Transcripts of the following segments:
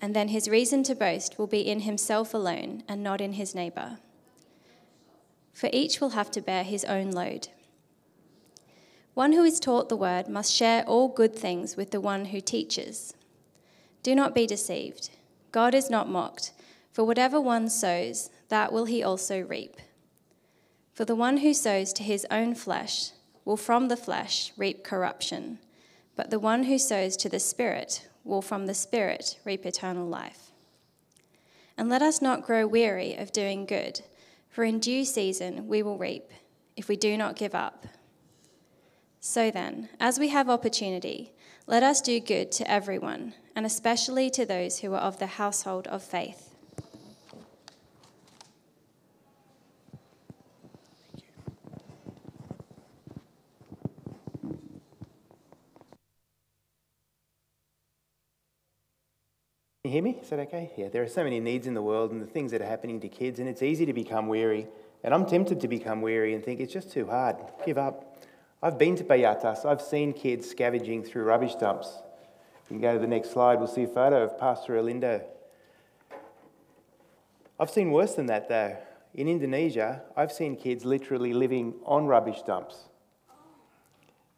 and then his reason to boast will be in himself alone and not in his neighbor. For each will have to bear his own load. One who is taught the word must share all good things with the one who teaches. Do not be deceived. God is not mocked, for whatever one sows, that will he also reap. For the one who sows to his own flesh will from the flesh reap corruption, but the one who sows to the Spirit will from the Spirit reap eternal life. And let us not grow weary of doing good, for in due season we will reap, if we do not give up. So then, as we have opportunity, let us do good to everyone, and especially to those who are of the household of faith. You hear me? Is that okay? Yeah, there are so many needs in the world and the things that are happening to kids, and it's easy to become weary. And I'm tempted to become weary and think it's just too hard. Give up. I've been to Payatas. I've seen kids scavenging through rubbish dumps. You can go to the next slide. We'll see a photo of Pastor Elindo. I've seen worse than that, though. In Indonesia, I've seen kids literally living on rubbish dumps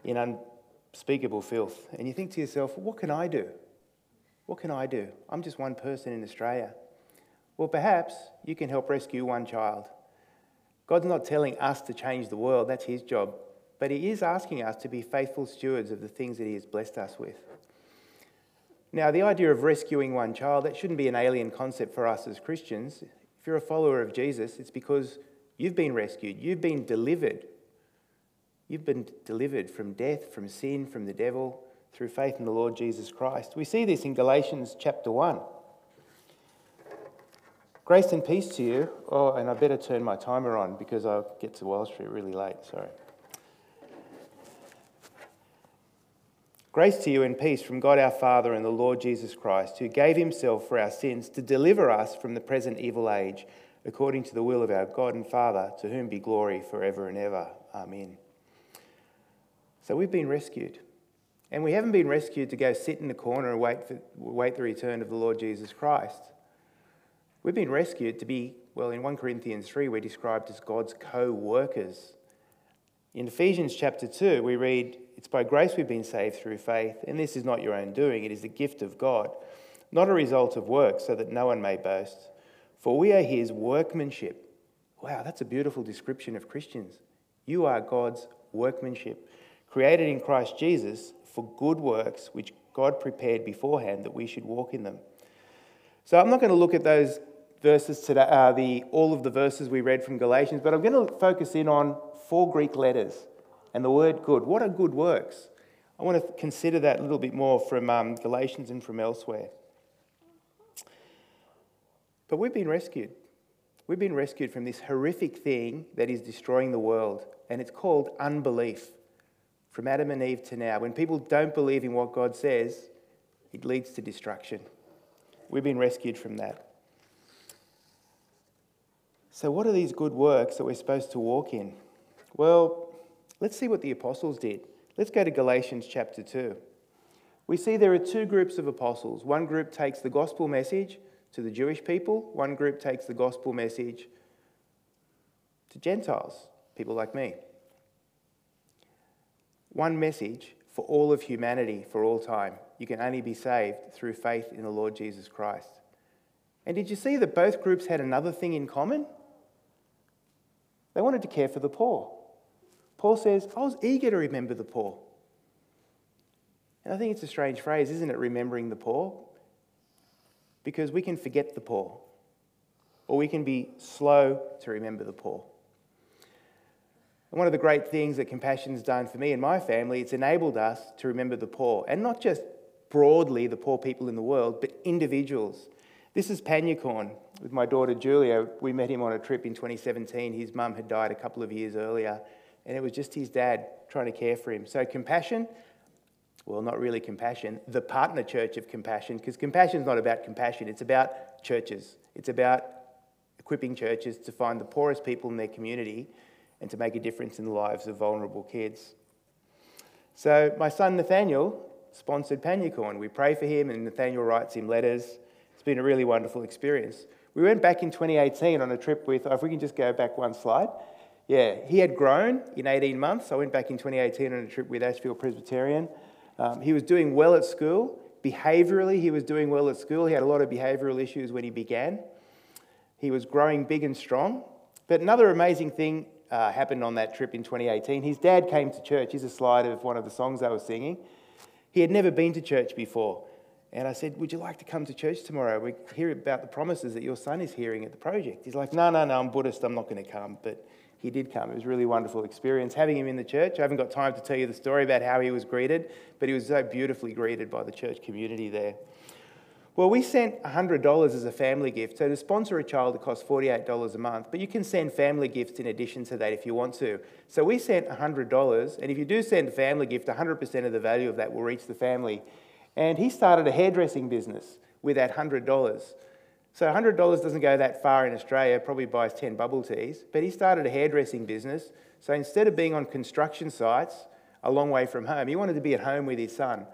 in unspeakable filth. And you think to yourself, what can I do? What can I do? I'm just one person in Australia. Well, perhaps you can help rescue one child. God's not telling us to change the world, that's His job. But He is asking us to be faithful stewards of the things that He has blessed us with. Now, the idea of rescuing one child, that shouldn't be an alien concept for us as Christians. If you're a follower of Jesus, it's because you've been rescued, you've been delivered. You've been delivered from death, from sin, from the devil through faith in the Lord Jesus Christ. We see this in Galatians chapter 1. Grace and peace to you. Oh, and I better turn my timer on because I'll get to Wild Street really late. Sorry. Grace to you and peace from God our Father and the Lord Jesus Christ, who gave himself for our sins to deliver us from the present evil age, according to the will of our God and Father, to whom be glory forever and ever. Amen. So we've been rescued. And we haven't been rescued to go sit in the corner and wait, for, wait the return of the Lord Jesus Christ. We've been rescued to be, well, in 1 Corinthians 3, we're described as God's co workers. In Ephesians chapter 2, we read, It's by grace we've been saved through faith, and this is not your own doing, it is the gift of God, not a result of works, so that no one may boast. For we are his workmanship. Wow, that's a beautiful description of Christians. You are God's workmanship, created in Christ Jesus for good works which God prepared beforehand that we should walk in them. So I'm not going to look at those verses today, uh, the, all of the verses we read from Galatians, but I'm going to focus in on four Greek letters and the word good. What are good works? I want to consider that a little bit more from um, Galatians and from elsewhere. But we've been rescued. We've been rescued from this horrific thing that is destroying the world, and it's called unbelief from Adam and Eve to now, when people don't believe in what God says, it leads to destruction. We've been rescued from that. So, what are these good works that we're supposed to walk in? Well, let's see what the apostles did. Let's go to Galatians chapter 2. We see there are two groups of apostles. One group takes the gospel message to the Jewish people, one group takes the gospel message to Gentiles, people like me one message for all of humanity for all time. You can only be saved through faith in the Lord Jesus Christ. And did you see that both groups had another thing in common? They wanted to care for the poor. Paul says, I was eager to remember the poor. And I think it's a strange phrase, isn't it, remembering the poor? Because we can forget the poor, or we can be slow to remember the poor. And one of the great things that compassion has done for me and my family, it's enabled us to remember the poor, and not just broadly the poor people in the world, but individuals. This is Panyacorn with my daughter Julia. We met him on a trip in 2017. His mum had died a couple of years earlier, and it was just his dad trying to care for him. So, compassion, well, not really compassion, the partner church of compassion, because compassion is not about compassion, it's about churches. It's about equipping churches to find the poorest people in their community and to make a difference in the lives of vulnerable kids. So, my son Nathaniel sponsored Panyacorn. We pray for him, and Nathaniel writes him letters. It's been a really wonderful experience. We went back in 2018 on a trip with, if we can just go back one slide. Yeah, he had grown in 18 months. I went back in 2018 on a trip with Ashfield Presbyterian. Um, he was doing well at school. Behaviourally, he was doing well at school. He had a lot of behavioural issues when he began. He was growing big and strong. But another amazing thing uh, happened on that trip in 2018. His dad came to church. Here's a slide of one of the songs I was singing. He had never been to church before. And I said, Would you like to come to church tomorrow? We hear about the promises that your son is hearing at the project. He's like, No, no, no, I'm Buddhist. I'm not going to come. But he did come. It was a really wonderful experience having him in the church. I haven't got time to tell you the story about how he was greeted, but he was so beautifully greeted by the church community there. Well, we sent $100 as a family gift. So to sponsor a child, it costs $48 a month, but you can send family gifts in addition to that if you want to. So we sent $100, and if you do send a family gift, 100% of the value of that will reach the family. And he started a hairdressing business with that $100. So $100 doesn't go that far in Australia, probably buys 10 bubble teas, but he started a hairdressing business. So instead of being on construction sites a long way from home, he wanted to be at home with his son.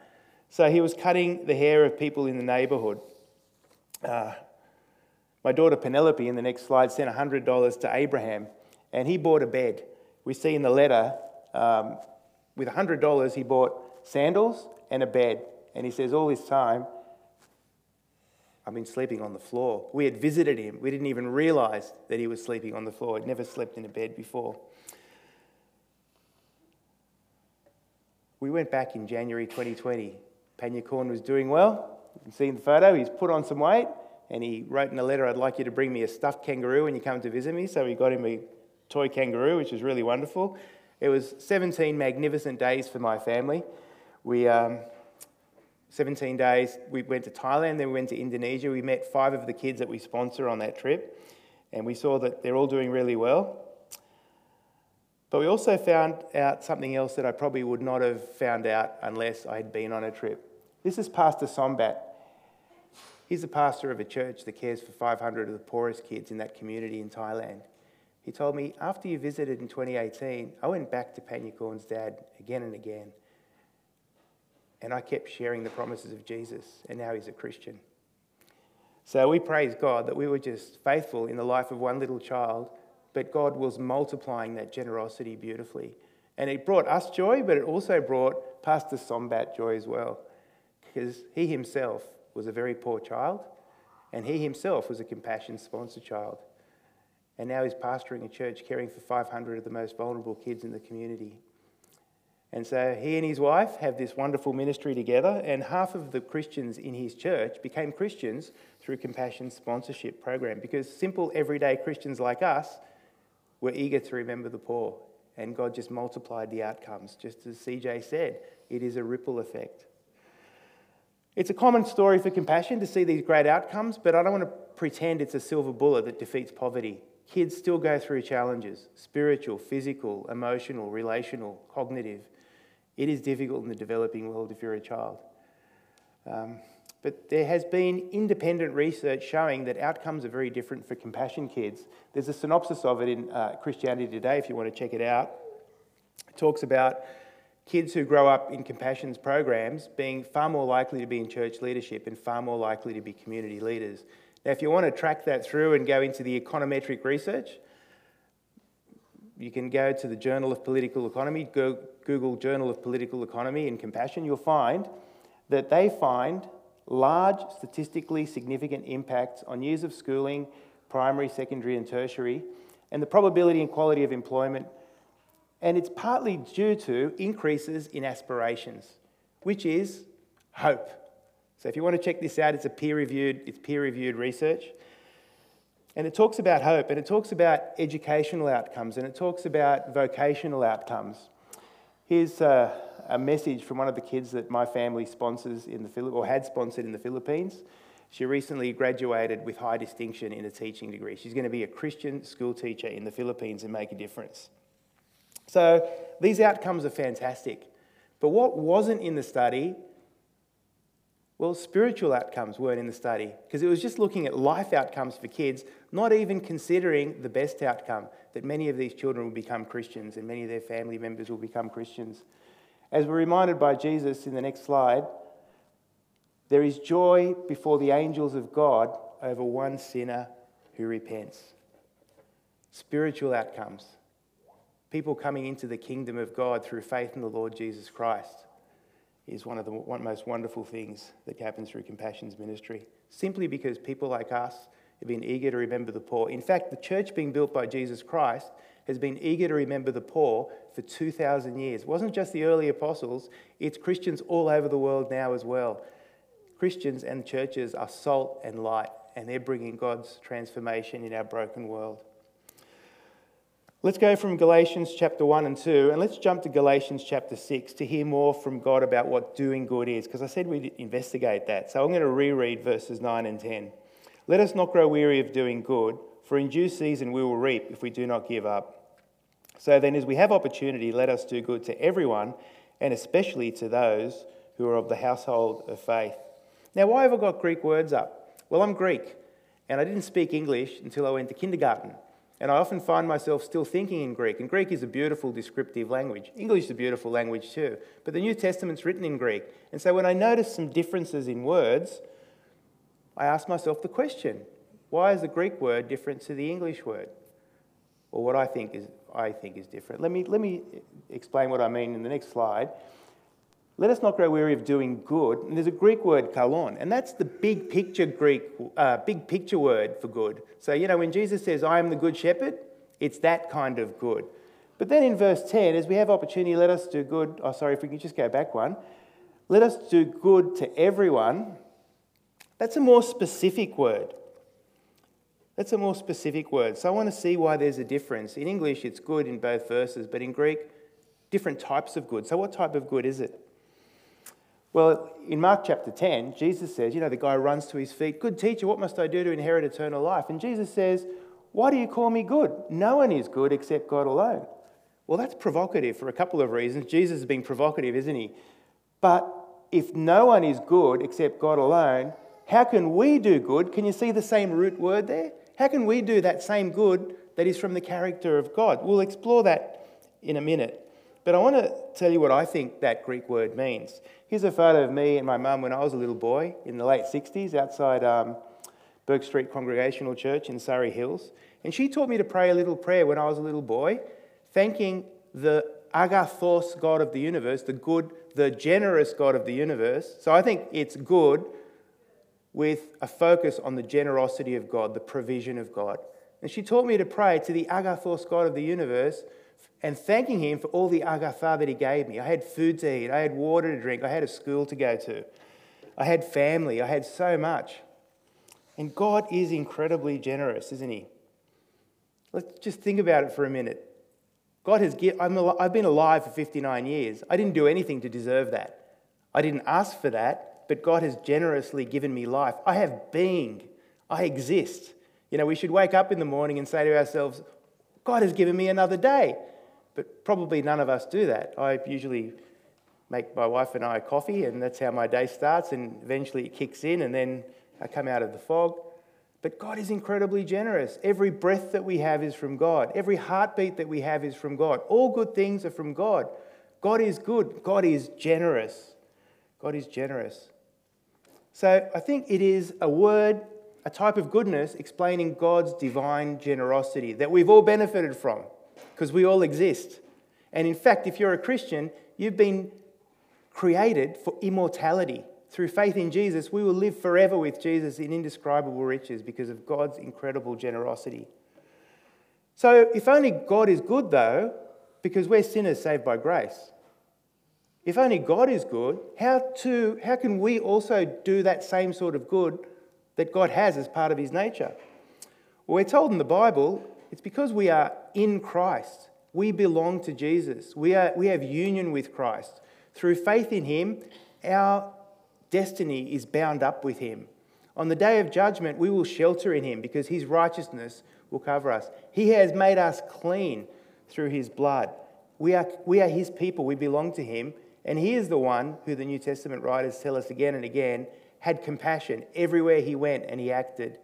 So he was cutting the hair of people in the neighbourhood. Uh, my daughter Penelope, in the next slide, sent $100 to Abraham, and he bought a bed. We see in the letter, um, with $100, he bought sandals and a bed. And he says, All this time, I've been sleeping on the floor. We had visited him. We didn't even realize that he was sleeping on the floor. He'd never slept in a bed before. We went back in January 2020. Panyacorn was doing well. You can see in the photo, he's put on some weight and he wrote in a letter, I'd like you to bring me a stuffed kangaroo when you come to visit me. So we got him a toy kangaroo, which was really wonderful. It was 17 magnificent days for my family. We, um, 17 days, we went to Thailand, then we went to Indonesia. We met five of the kids that we sponsor on that trip, and we saw that they're all doing really well. But we also found out something else that I probably would not have found out unless I had been on a trip. This is Pastor Sombat. He's the pastor of a church that cares for 500 of the poorest kids in that community in Thailand. He told me, after you visited in 2018, I went back to Panyacorn's dad again and again. And I kept sharing the promises of Jesus, and now he's a Christian. So we praise God that we were just faithful in the life of one little child, but God was multiplying that generosity beautifully. And it brought us joy, but it also brought Pastor Sombat joy as well, because he himself was a very poor child, and he himself was a compassion sponsor child. And now he's pastoring a church caring for 500 of the most vulnerable kids in the community. And so he and his wife have this wonderful ministry together, and half of the Christians in his church became Christians through Compassion Sponsorship Program because simple, everyday Christians like us were eager to remember the poor, and God just multiplied the outcomes. Just as CJ said, it is a ripple effect. It's a common story for compassion to see these great outcomes, but I don't want to pretend it's a silver bullet that defeats poverty. Kids still go through challenges spiritual, physical, emotional, relational, cognitive. It is difficult in the developing world if you're a child. Um, but there has been independent research showing that outcomes are very different for compassion kids. There's a synopsis of it in uh, Christianity Today if you want to check it out. It talks about kids who grow up in compassion's programs being far more likely to be in church leadership and far more likely to be community leaders. Now, if you want to track that through and go into the econometric research, you can go to the Journal of Political Economy, Google Journal of Political Economy and Compassion, you'll find that they find large statistically significant impacts on years of schooling, primary, secondary, and tertiary, and the probability and quality of employment. And it's partly due to increases in aspirations, which is hope. So if you want to check this out, it's a peer-reviewed, it's peer-reviewed research. And it talks about hope, and it talks about educational outcomes, and it talks about vocational outcomes. Here's a, a message from one of the kids that my family sponsors in the Philippines, or had sponsored in the Philippines. She recently graduated with high distinction in a teaching degree. She's going to be a Christian school teacher in the Philippines and make a difference. So these outcomes are fantastic. But what wasn't in the study? Well, spiritual outcomes weren't in the study because it was just looking at life outcomes for kids, not even considering the best outcome that many of these children will become Christians and many of their family members will become Christians. As we're reminded by Jesus in the next slide, there is joy before the angels of God over one sinner who repents. Spiritual outcomes. People coming into the kingdom of God through faith in the Lord Jesus Christ is one of the most wonderful things that happens through Compassion's ministry. Simply because people like us have been eager to remember the poor. In fact, the church being built by Jesus Christ has been eager to remember the poor for 2,000 years. It wasn't just the early apostles, it's Christians all over the world now as well. Christians and churches are salt and light, and they're bringing God's transformation in our broken world. Let's go from Galatians chapter 1 and 2, and let's jump to Galatians chapter 6 to hear more from God about what doing good is, because I said we'd investigate that. So I'm going to reread verses 9 and 10. Let us not grow weary of doing good, for in due season we will reap if we do not give up. So then, as we have opportunity, let us do good to everyone, and especially to those who are of the household of faith. Now, why have I got Greek words up? Well, I'm Greek, and I didn't speak English until I went to kindergarten. And I often find myself still thinking in Greek. And Greek is a beautiful descriptive language. English is a beautiful language too. But the New Testament's written in Greek. And so when I notice some differences in words, I ask myself the question why is the Greek word different to the English word? Or what I think is, I think is different. Let me, let me explain what I mean in the next slide. Let us not grow weary of doing good. And there's a Greek word, kalon, and that's the big picture Greek, uh, big picture word for good. So, you know, when Jesus says, I am the good shepherd, it's that kind of good. But then in verse 10, as we have opportunity, let us do good. Oh, sorry, if we can just go back one. Let us do good to everyone. That's a more specific word. That's a more specific word. So I want to see why there's a difference. In English, it's good in both verses, but in Greek, different types of good. So, what type of good is it? Well, in Mark chapter 10, Jesus says, you know, the guy runs to his feet, Good teacher, what must I do to inherit eternal life? And Jesus says, Why do you call me good? No one is good except God alone. Well, that's provocative for a couple of reasons. Jesus is being provocative, isn't he? But if no one is good except God alone, how can we do good? Can you see the same root word there? How can we do that same good that is from the character of God? We'll explore that in a minute. But I want to tell you what I think that Greek word means. Here's a photo of me and my mum when I was a little boy in the late 60s outside um, Bourke Street Congregational Church in Surry Hills. And she taught me to pray a little prayer when I was a little boy, thanking the agathos God of the universe, the good, the generous God of the universe. So I think it's good with a focus on the generosity of God, the provision of God. And she taught me to pray to the agathos God of the universe and thanking Him for all the agatha that He gave me. I had food to eat, I had water to drink, I had a school to go to, I had family, I had so much. And God is incredibly generous, isn't He? Let's just think about it for a minute. God has I'm I've been alive for 59 years. I didn't do anything to deserve that. I didn't ask for that, but God has generously given me life. I have being. I exist. You know, we should wake up in the morning and say to ourselves, God has given me another day. But probably none of us do that. I usually make my wife and I coffee, and that's how my day starts, and eventually it kicks in, and then I come out of the fog. But God is incredibly generous. Every breath that we have is from God. Every heartbeat that we have is from God. All good things are from God. God is good. God is generous. God is generous. So I think it is a word, a type of goodness explaining God's divine generosity that we've all benefited from because we all exist. And in fact, if you're a Christian, you've been created for immortality. Through faith in Jesus, we will live forever with Jesus in indescribable riches because of God's incredible generosity. So, if only God is good, though, because we're sinners saved by grace, if only God is good, how, to, how can we also do that same sort of good that God has as part of his nature? Well, we're told in the Bible it's because we are in Christ. We belong to Jesus. We, are, we have union with Christ. Through faith in Him, our destiny is bound up with Him. On the day of judgment, we will shelter in him because his righteousness will cover us. He has made us clean through his blood. We are, we are his people, we belong to him, and he is the one who the New Testament writers tell us again and again had compassion everywhere he went and he acted.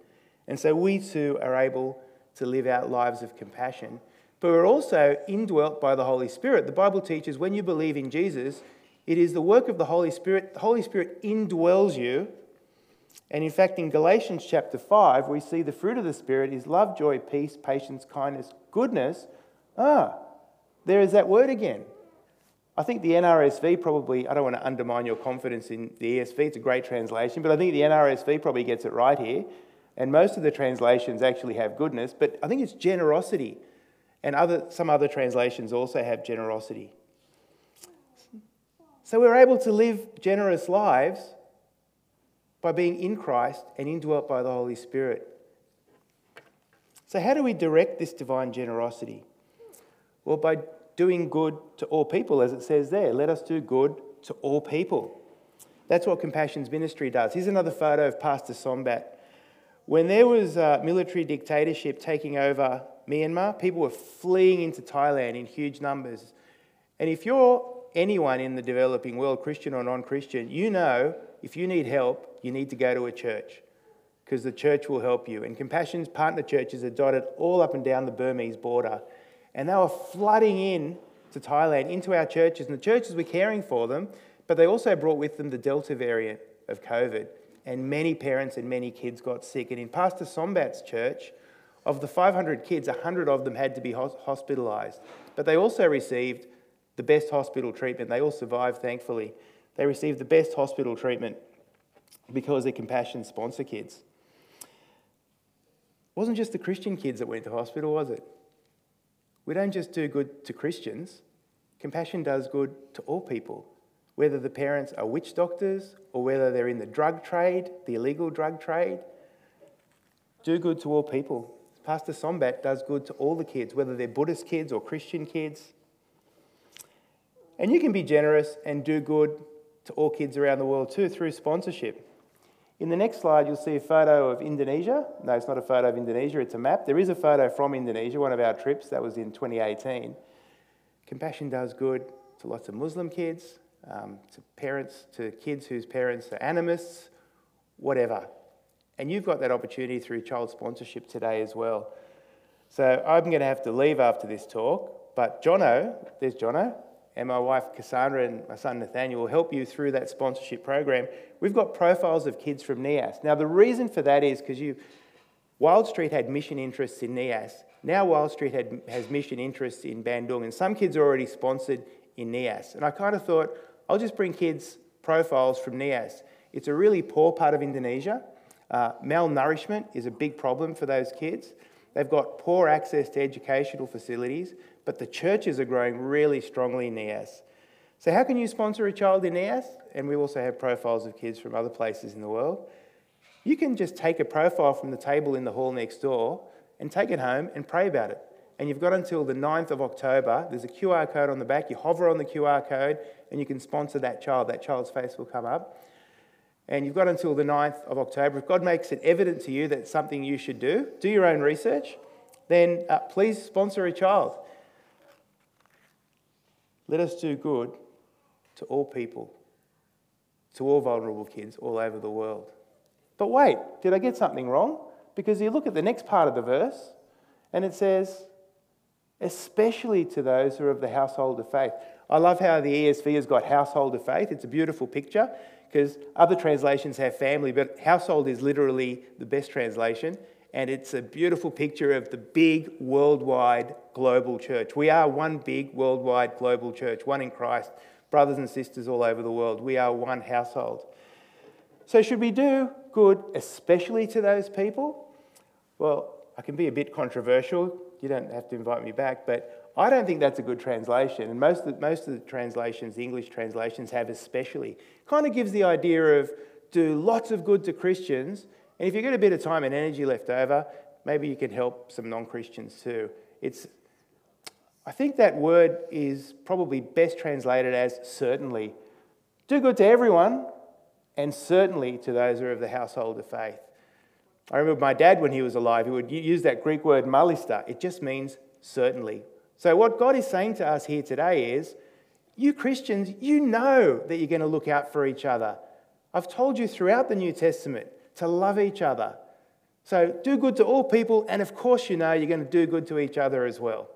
And so we too are able to live out lives of compassion. But we're also indwelt by the Holy Spirit. The Bible teaches when you believe in Jesus, it is the work of the Holy Spirit. The Holy Spirit indwells you. And in fact, in Galatians chapter 5, we see the fruit of the Spirit is love, joy, peace, patience, kindness, goodness. Ah, there is that word again. I think the NRSV probably, I don't want to undermine your confidence in the ESV, it's a great translation, but I think the NRSV probably gets it right here. And most of the translations actually have goodness, but I think it's generosity. And other, some other translations also have generosity. So we're able to live generous lives by being in Christ and indwelt by the Holy Spirit. So, how do we direct this divine generosity? Well, by doing good to all people, as it says there. Let us do good to all people. That's what Compassion's ministry does. Here's another photo of Pastor Sombat. When there was a military dictatorship taking over Myanmar, people were fleeing into Thailand in huge numbers. And if you're anyone in the developing world, Christian or non Christian, you know if you need help, you need to go to a church because the church will help you. And Compassion's partner churches are dotted all up and down the Burmese border. And they were flooding in to Thailand into our churches, and the churches were caring for them, but they also brought with them the Delta variant of COVID. And many parents and many kids got sick. And in Pastor Sombat's church, of the 500 kids, 100 of them had to be hospitalised. But they also received the best hospital treatment. They all survived, thankfully. They received the best hospital treatment because they're compassion sponsor kids. It wasn't just the Christian kids that went to hospital, was it? We don't just do good to Christians, compassion does good to all people, whether the parents are witch doctors or whether they're in the drug trade, the illegal drug trade. Do good to all people. Pastor Sombat does good to all the kids, whether they're Buddhist kids or Christian kids. And you can be generous and do good to all kids around the world too through sponsorship. In the next slide, you'll see a photo of Indonesia. No, it's not a photo of Indonesia, it's a map. There is a photo from Indonesia, one of our trips, that was in 2018. Compassion does good to lots of Muslim kids, um, to parents, to kids whose parents are animists, whatever. And you've got that opportunity through child sponsorship today as well. So I'm going to have to leave after this talk, but Jono, there's Jono, and my wife Cassandra and my son Nathaniel will help you through that sponsorship program. We've got profiles of kids from Nias. Now, the reason for that is because you, Wild Street had mission interests in Nias. Now, Wild Street had, has mission interests in Bandung, and some kids are already sponsored in Nias. And I kind of thought, I'll just bring kids' profiles from Nias. It's a really poor part of Indonesia. Uh, malnourishment is a big problem for those kids. They've got poor access to educational facilities but the churches are growing really strongly in Nias. So, how can you sponsor a child in Nias? And we also have profiles of kids from other places in the world. You can just take a profile from the table in the hall next door and take it home and pray about it. And you've got until the 9th of October. There's a QR code on the back. You hover on the QR code and you can sponsor that child. That child's face will come up. And you've got until the 9th of October. If God makes it evident to you that it's something you should do, do your own research, then uh, please sponsor a child. Let us do good to all people, to all vulnerable kids all over the world. But wait, did I get something wrong? Because you look at the next part of the verse and it says, especially to those who are of the household of faith. I love how the ESV has got household of faith. It's a beautiful picture because other translations have family, but household is literally the best translation and it's a beautiful picture of the big worldwide global church. We are one big worldwide global church, one in Christ, brothers and sisters all over the world. We are one household. So, should we do good especially to those people? Well, I can be a bit controversial. You don't have to invite me back, but I don't think that's a good translation. And most of the, most of the translations, the English translations, have especially. Kind of gives the idea of do lots of good to Christians and if you've got a bit of time and energy left over, maybe you can help some non Christians too. It's, I think that word is probably best translated as certainly. Do good to everyone, and certainly to those who are of the household of faith. I remember my dad, when he was alive, he would use that Greek word malista. It just means certainly. So, what God is saying to us here today is you Christians, you know that you're going to look out for each other. I've told you throughout the New Testament to love each other. So, do good to all people, and of course, you know you're going to do good to each other as well.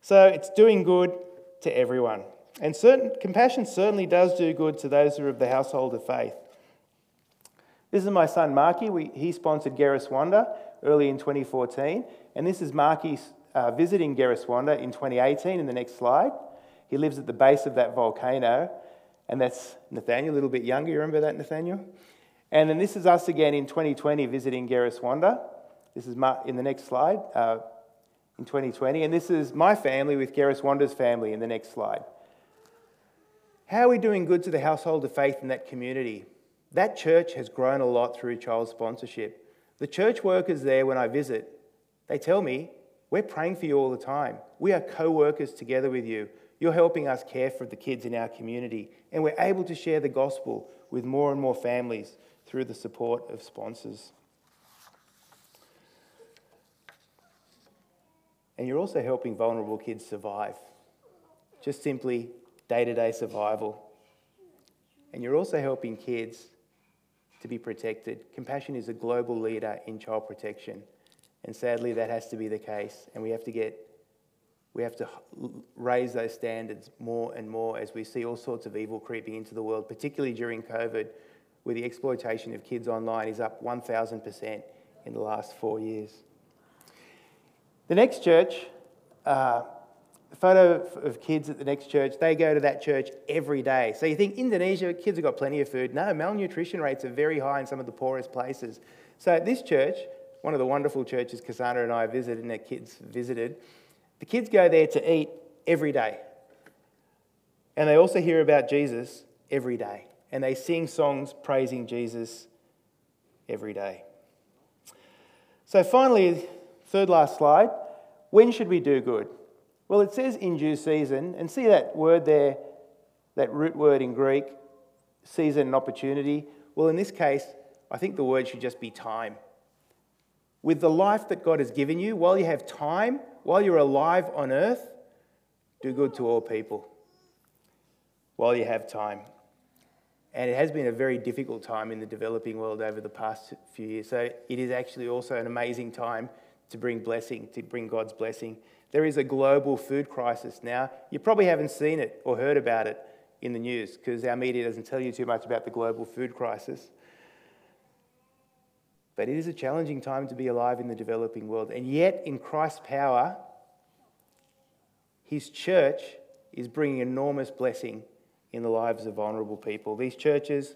So, it's doing good to everyone. And certain, compassion certainly does do good to those who are of the household of faith. This is my son Marky. We, he sponsored Geriswanda early in 2014. And this is Marky uh, visiting Geriswanda in 2018 in the next slide. He lives at the base of that volcano. And that's Nathaniel, a little bit younger. You remember that, Nathaniel? And then this is us again in 2020 visiting Geriswanda. This is in the next slide uh, in 2020. And this is my family with Geriswanda's family in the next slide. How are we doing good to the household of faith in that community? That church has grown a lot through child sponsorship. The church workers there, when I visit, they tell me, We're praying for you all the time. We are co workers together with you. You're helping us care for the kids in our community, and we're able to share the gospel with more and more families through the support of sponsors. And you're also helping vulnerable kids survive, just simply day to day survival. And you're also helping kids to be protected. Compassion is a global leader in child protection. And sadly, that has to be the case. And we have to get we have to raise those standards more and more as we see all sorts of evil creeping into the world, particularly during COVID, where the exploitation of kids online is up 1,000% in the last four years. The next church, uh, photo of kids at the next church, they go to that church every day. So you think Indonesia, kids have got plenty of food. No, malnutrition rates are very high in some of the poorest places. So this church, one of the wonderful churches Cassandra and I visited and their kids visited, the kids go there to eat every day. And they also hear about Jesus every day. And they sing songs praising Jesus every day. So finally, third last slide. When should we do good? Well, it says in due season, and see that word there, that root word in Greek, season and opportunity. Well, in this case, I think the word should just be time. With the life that God has given you, while you have time, while you're alive on earth, do good to all people while you have time. And it has been a very difficult time in the developing world over the past few years. So it is actually also an amazing time to bring blessing, to bring God's blessing. There is a global food crisis now. You probably haven't seen it or heard about it in the news because our media doesn't tell you too much about the global food crisis. But it is a challenging time to be alive in the developing world. And yet, in Christ's power, his church is bringing enormous blessing in the lives of vulnerable people. These churches,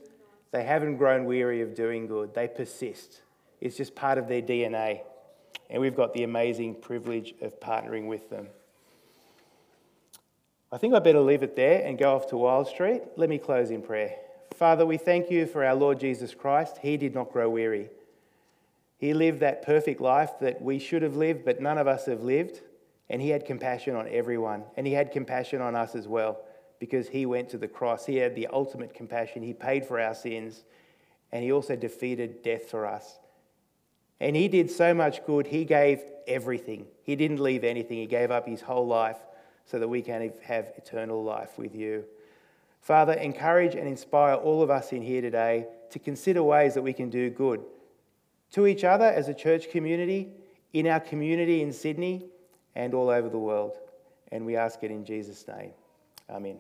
they haven't grown weary of doing good, they persist. It's just part of their DNA and we've got the amazing privilege of partnering with them. I think I better leave it there and go off to Wild Street. Let me close in prayer. Father, we thank you for our Lord Jesus Christ. He did not grow weary. He lived that perfect life that we should have lived, but none of us have lived. And he had compassion on everyone. And he had compassion on us as well because he went to the cross. He had the ultimate compassion. He paid for our sins. And he also defeated death for us. And he did so much good, he gave everything. He didn't leave anything. He gave up his whole life so that we can have eternal life with you. Father, encourage and inspire all of us in here today to consider ways that we can do good to each other as a church community, in our community in Sydney, and all over the world. And we ask it in Jesus' name. Amen.